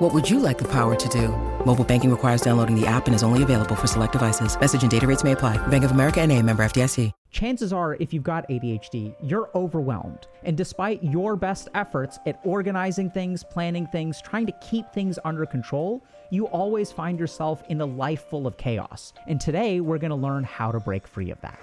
What would you like the power to do? Mobile banking requires downloading the app and is only available for select devices. Message and data rates may apply. Bank of America and a member FDIC. chances are if you've got ADHD, you're overwhelmed. And despite your best efforts at organizing things, planning things, trying to keep things under control, you always find yourself in a life full of chaos. And today we're going to learn how to break free of that.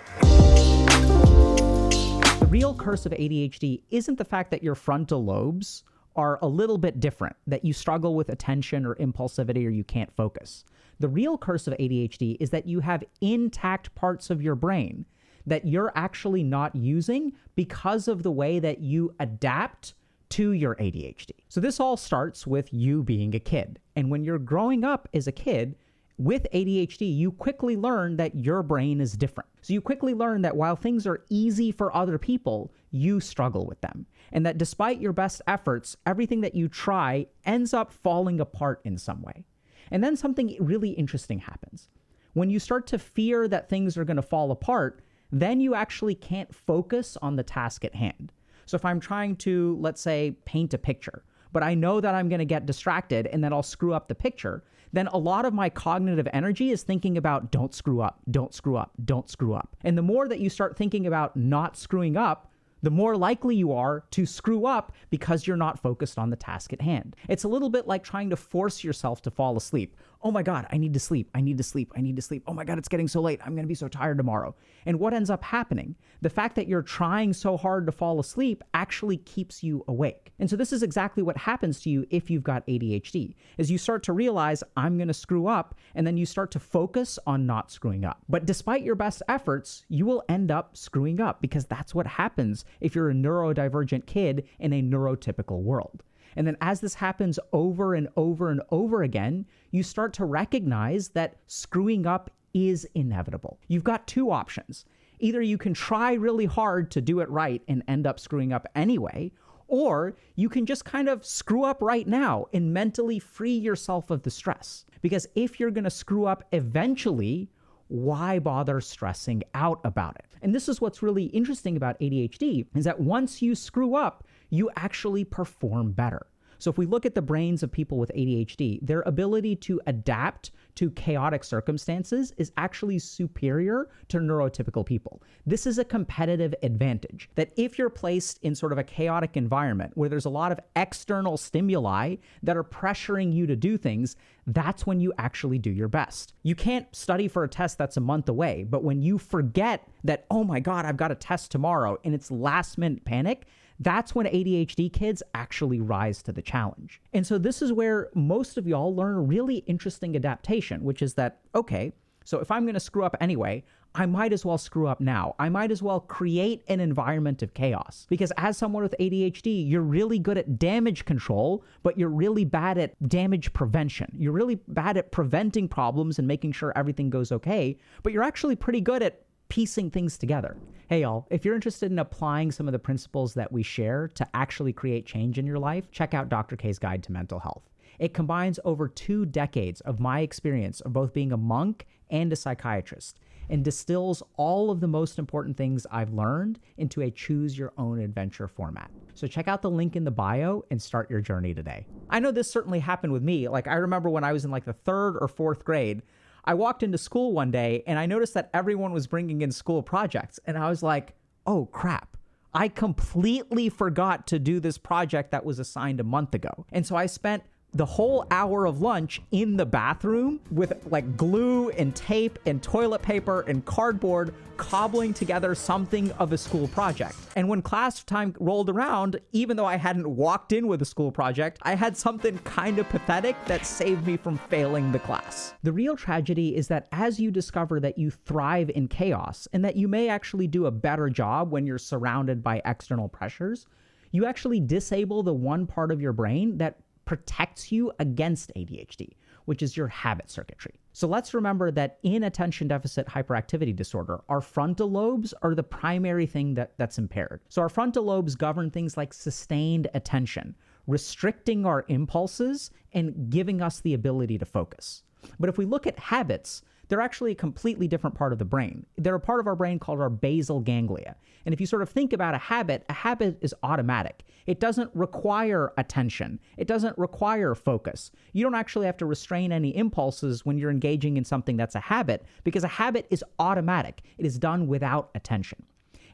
The real curse of ADHD isn't the fact that your frontal lobes are a little bit different, that you struggle with attention or impulsivity or you can't focus. The real curse of ADHD is that you have intact parts of your brain that you're actually not using because of the way that you adapt to your ADHD. So this all starts with you being a kid. And when you're growing up as a kid, with ADHD, you quickly learn that your brain is different. So you quickly learn that while things are easy for other people, you struggle with them. And that despite your best efforts, everything that you try ends up falling apart in some way. And then something really interesting happens. When you start to fear that things are going to fall apart, then you actually can't focus on the task at hand. So if I'm trying to, let's say, paint a picture, but I know that I'm going to get distracted and that I'll screw up the picture, then a lot of my cognitive energy is thinking about don't screw up, don't screw up, don't screw up. And the more that you start thinking about not screwing up, the more likely you are to screw up because you're not focused on the task at hand. It's a little bit like trying to force yourself to fall asleep. Oh my God, I need to sleep. I need to sleep. I need to sleep. Oh my God, it's getting so late. I'm going to be so tired tomorrow. And what ends up happening? The fact that you're trying so hard to fall asleep actually keeps you awake. And so this is exactly what happens to you if you've got ADHD. Is you start to realize I'm going to screw up and then you start to focus on not screwing up. But despite your best efforts, you will end up screwing up because that's what happens if you're a neurodivergent kid in a neurotypical world. And then as this happens over and over and over again, you start to recognize that screwing up is inevitable. You've got two options. Either you can try really hard to do it right and end up screwing up anyway, or you can just kind of screw up right now and mentally free yourself of the stress. Because if you're going to screw up eventually, why bother stressing out about it? And this is what's really interesting about ADHD is that once you screw up, you actually perform better. So if we look at the brains of people with ADHD, their ability to adapt to chaotic circumstances is actually superior to neurotypical people. This is a competitive advantage that if you're placed in sort of a chaotic environment where there's a lot of external stimuli that are pressuring you to do things, that's when you actually do your best. You can't study for a test that's a month away, but when you forget that, oh my God, I've got a test tomorrow and it's last minute panic, that's when ADHD kids actually rise to the challenge. And so this is where most of y'all learn a really interesting adaptation, which is that, okay, so if I'm going to screw up anyway, I might as well screw up now. I might as well create an environment of chaos. Because as someone with ADHD, you're really good at damage control, but you're really bad at damage prevention. You're really bad at preventing problems and making sure everything goes okay, but you're actually pretty good at piecing things together. Hey, y'all, if you're interested in applying some of the principles that we share to actually create change in your life, check out Dr. K's Guide to Mental Health. It combines over two decades of my experience of both being a monk and a psychiatrist and distills all of the most important things I've learned into a choose your own adventure format. So check out the link in the bio and start your journey today. I know this certainly happened with me. Like I remember when I was in like the 3rd or 4th grade, I walked into school one day and I noticed that everyone was bringing in school projects. And I was like, oh crap. I completely forgot to do this project that was assigned a month ago. And so I spent the whole hour of lunch in the bathroom with like glue and tape and toilet paper and cardboard cobbling together something of a school project. And when class time rolled around, even though I hadn't walked in with a school project, I had something kind of pathetic that saved me from failing the class. The real tragedy is that as you discover that you thrive in chaos and that you may actually do a better job when you're surrounded by external pressures, you actually disable the one part of your brain that protects you against ADHD, which is your habit circuitry. So let's remember that in attention deficit hyperactivity disorder, our frontal lobes are the primary thing that, that's impaired. So our frontal lobes govern things like sustained attention, restricting our impulses and giving us the ability to focus. But if we look at habits, they're actually a completely different part of the brain. They're a part of our brain called our basal ganglia. And if you sort of think about a habit, a habit is automatic. It doesn't require attention, it doesn't require focus. You don't actually have to restrain any impulses when you're engaging in something that's a habit because a habit is automatic, it is done without attention.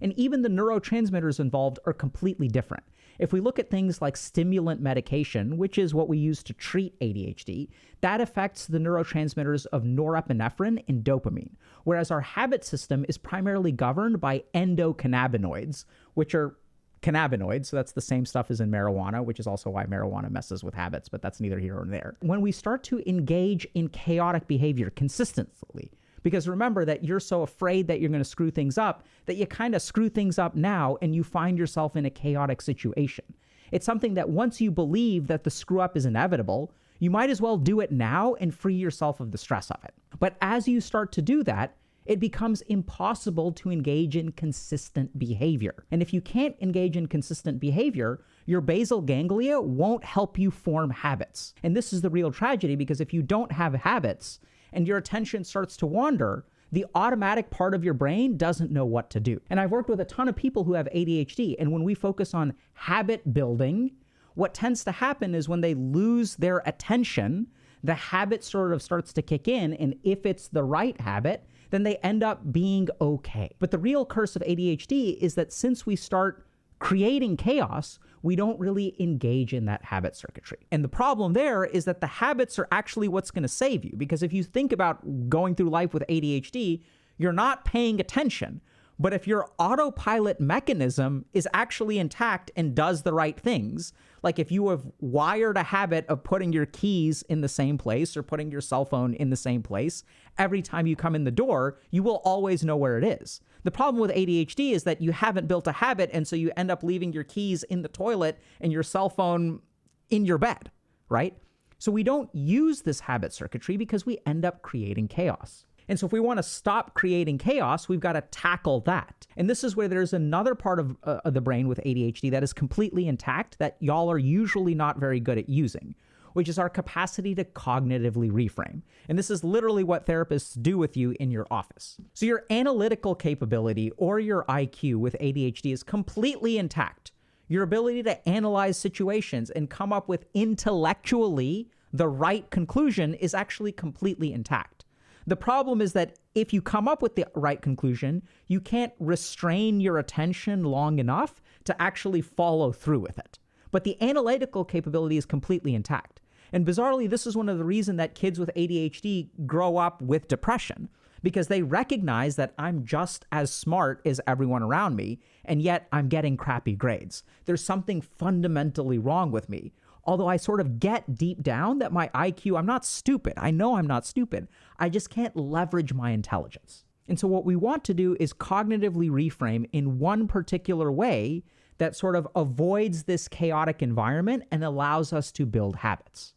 And even the neurotransmitters involved are completely different. If we look at things like stimulant medication, which is what we use to treat ADHD, that affects the neurotransmitters of norepinephrine and dopamine, whereas our habit system is primarily governed by endocannabinoids, which are cannabinoids. So that's the same stuff as in marijuana, which is also why marijuana messes with habits, but that's neither here nor there. When we start to engage in chaotic behavior consistently, because remember that you're so afraid that you're going to screw things up that you kind of screw things up now and you find yourself in a chaotic situation. It's something that once you believe that the screw up is inevitable, you might as well do it now and free yourself of the stress of it. But as you start to do that, it becomes impossible to engage in consistent behavior. And if you can't engage in consistent behavior, your basal ganglia won't help you form habits. And this is the real tragedy because if you don't have habits, and your attention starts to wander, the automatic part of your brain doesn't know what to do. And I've worked with a ton of people who have ADHD, and when we focus on habit building, what tends to happen is when they lose their attention, the habit sort of starts to kick in. And if it's the right habit, then they end up being okay. But the real curse of ADHD is that since we start creating chaos, we don't really engage in that habit circuitry. And the problem there is that the habits are actually what's going to save you. Because if you think about going through life with ADHD, you're not paying attention. But if your autopilot mechanism is actually intact and does the right things, like if you have wired a habit of putting your keys in the same place or putting your cell phone in the same place, every time you come in the door, you will always know where it is. The problem with ADHD is that you haven't built a habit, and so you end up leaving your keys in the toilet and your cell phone in your bed, right? So we don't use this habit circuitry because we end up creating chaos. And so, if we want to stop creating chaos, we've got to tackle that. And this is where there's another part of, uh, of the brain with ADHD that is completely intact that y'all are usually not very good at using, which is our capacity to cognitively reframe. And this is literally what therapists do with you in your office. So, your analytical capability or your IQ with ADHD is completely intact. Your ability to analyze situations and come up with intellectually the right conclusion is actually completely intact. The problem is that if you come up with the right conclusion, you can't restrain your attention long enough to actually follow through with it. But the analytical capability is completely intact. And bizarrely, this is one of the reasons that kids with ADHD grow up with depression because they recognize that I'm just as smart as everyone around me, and yet I'm getting crappy grades. There's something fundamentally wrong with me although I sort of get deep down that my IQ, I'm not stupid. I know I'm not stupid. I just can't leverage my intelligence. And so, what we want to do is cognitively reframe in one particular way that sort of avoids this chaotic environment and allows us to build habits.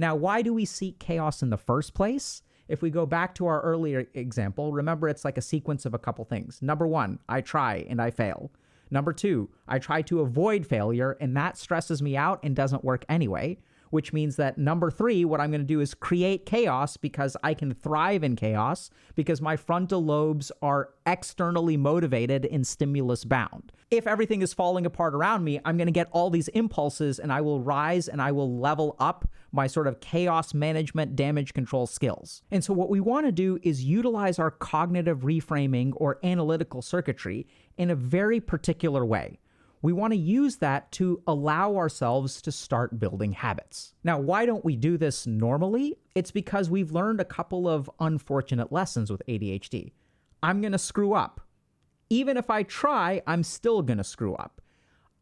Now, why do we seek chaos in the first place? If we go back to our earlier example, remember it's like a sequence of a couple things. Number one, I try and I fail. Number two, I try to avoid failure, and that stresses me out and doesn't work anyway. Which means that number three, what I'm going to do is create chaos because I can thrive in chaos because my frontal lobes are externally motivated and stimulus bound. If everything is falling apart around me, I'm going to get all these impulses and I will rise and I will level up my sort of chaos management damage control skills. And so, what we want to do is utilize our cognitive reframing or analytical circuitry in a very particular way. We want to use that to allow ourselves to start building habits. Now, why don't we do this normally? It's because we've learned a couple of unfortunate lessons with ADHD. I'm going to screw up. Even if I try, I'm still going to screw up.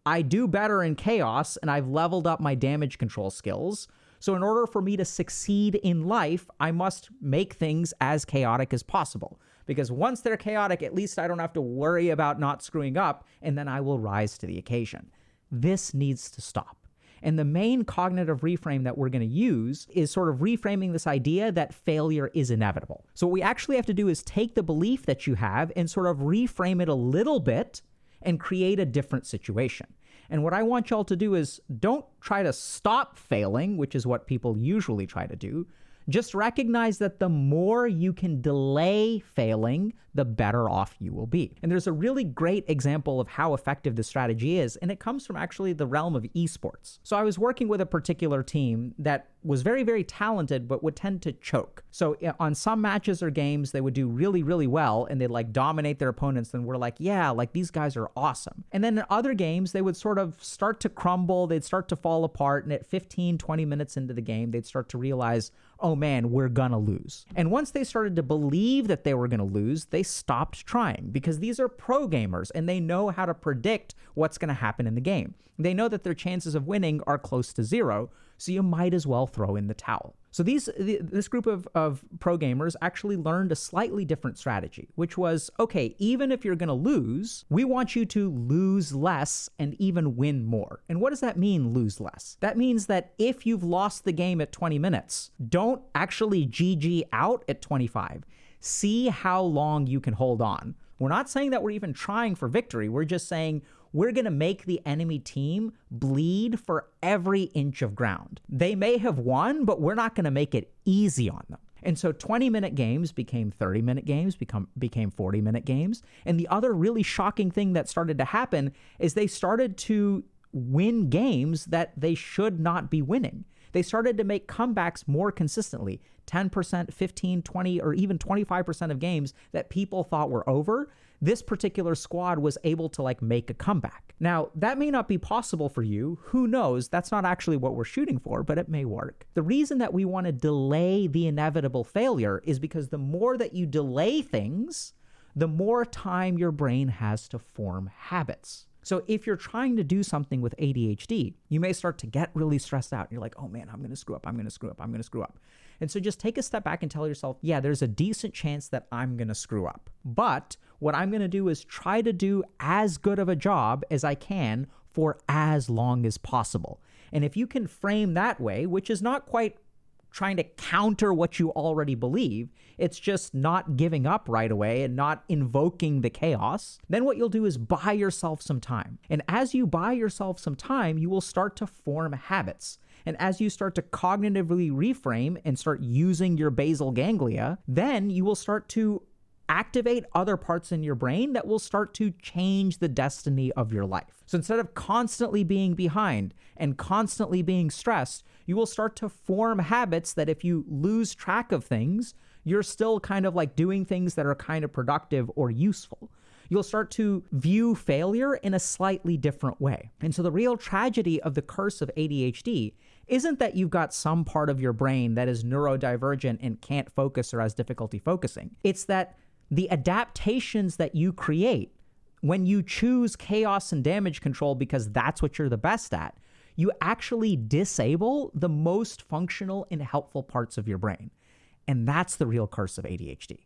I do better in chaos and I've leveled up my damage control skills. So, in order for me to succeed in life, I must make things as chaotic as possible. Because once they're chaotic, at least I don't have to worry about not screwing up, and then I will rise to the occasion. This needs to stop. And the main cognitive reframe that we're going to use is sort of reframing this idea that failure is inevitable. So, what we actually have to do is take the belief that you have and sort of reframe it a little bit and create a different situation. And what I want y'all to do is don't try to stop failing, which is what people usually try to do. Just recognize that the more you can delay failing, the better off you will be. And there's a really great example of how effective this strategy is, and it comes from actually the realm of esports. So I was working with a particular team that was very, very talented, but would tend to choke. So on some matches or games, they would do really, really well and they'd like dominate their opponents. And we're like, yeah, like these guys are awesome. And then in other games, they would sort of start to crumble, they'd start to fall apart. And at 15, 20 minutes into the game, they'd start to realize, oh man, we're gonna lose. And once they started to believe that they were gonna lose, they stopped trying because these are pro gamers and they know how to predict what's gonna happen in the game. They know that their chances of winning are close to zero so you might as well throw in the towel. So these this group of, of pro gamers actually learned a slightly different strategy, which was okay, even if you're going to lose, we want you to lose less and even win more. And what does that mean, lose less? That means that if you've lost the game at 20 minutes, don't actually GG out at 25. See how long you can hold on. We're not saying that we're even trying for victory. We're just saying we're going to make the enemy team bleed for every inch of ground. They may have won, but we're not going to make it easy on them. And so 20 minute games became 30 minute games, become became 40 minute games. And the other really shocking thing that started to happen is they started to win games that they should not be winning. They started to make comebacks more consistently. 10%, 15, 20, or even 25% of games that people thought were over, this particular squad was able to like make a comeback. Now, that may not be possible for you. Who knows? That's not actually what we're shooting for, but it may work. The reason that we want to delay the inevitable failure is because the more that you delay things, the more time your brain has to form habits. So if you're trying to do something with ADHD, you may start to get really stressed out. You're like, oh man, I'm going to screw up. I'm going to screw up. I'm going to screw up. And so just take a step back and tell yourself, yeah, there's a decent chance that I'm going to screw up. But what I'm going to do is try to do as good of a job as I can for as long as possible. And if you can frame that way, which is not quite trying to counter what you already believe. It's just not giving up right away and not invoking the chaos. Then what you'll do is buy yourself some time. And as you buy yourself some time, you will start to form habits. And as you start to cognitively reframe and start using your basal ganglia, then you will start to activate other parts in your brain that will start to change the destiny of your life. So instead of constantly being behind and constantly being stressed, you will start to form habits that if you lose track of things, you're still kind of like doing things that are kind of productive or useful you'll start to view failure in a slightly different way. And so the real tragedy of the curse of ADHD isn't that you've got some part of your brain that is neurodivergent and can't focus or has difficulty focusing. It's that the adaptations that you create when you choose chaos and damage control because that's what you're the best at, you actually disable the most functional and helpful parts of your brain. And that's the real curse of ADHD.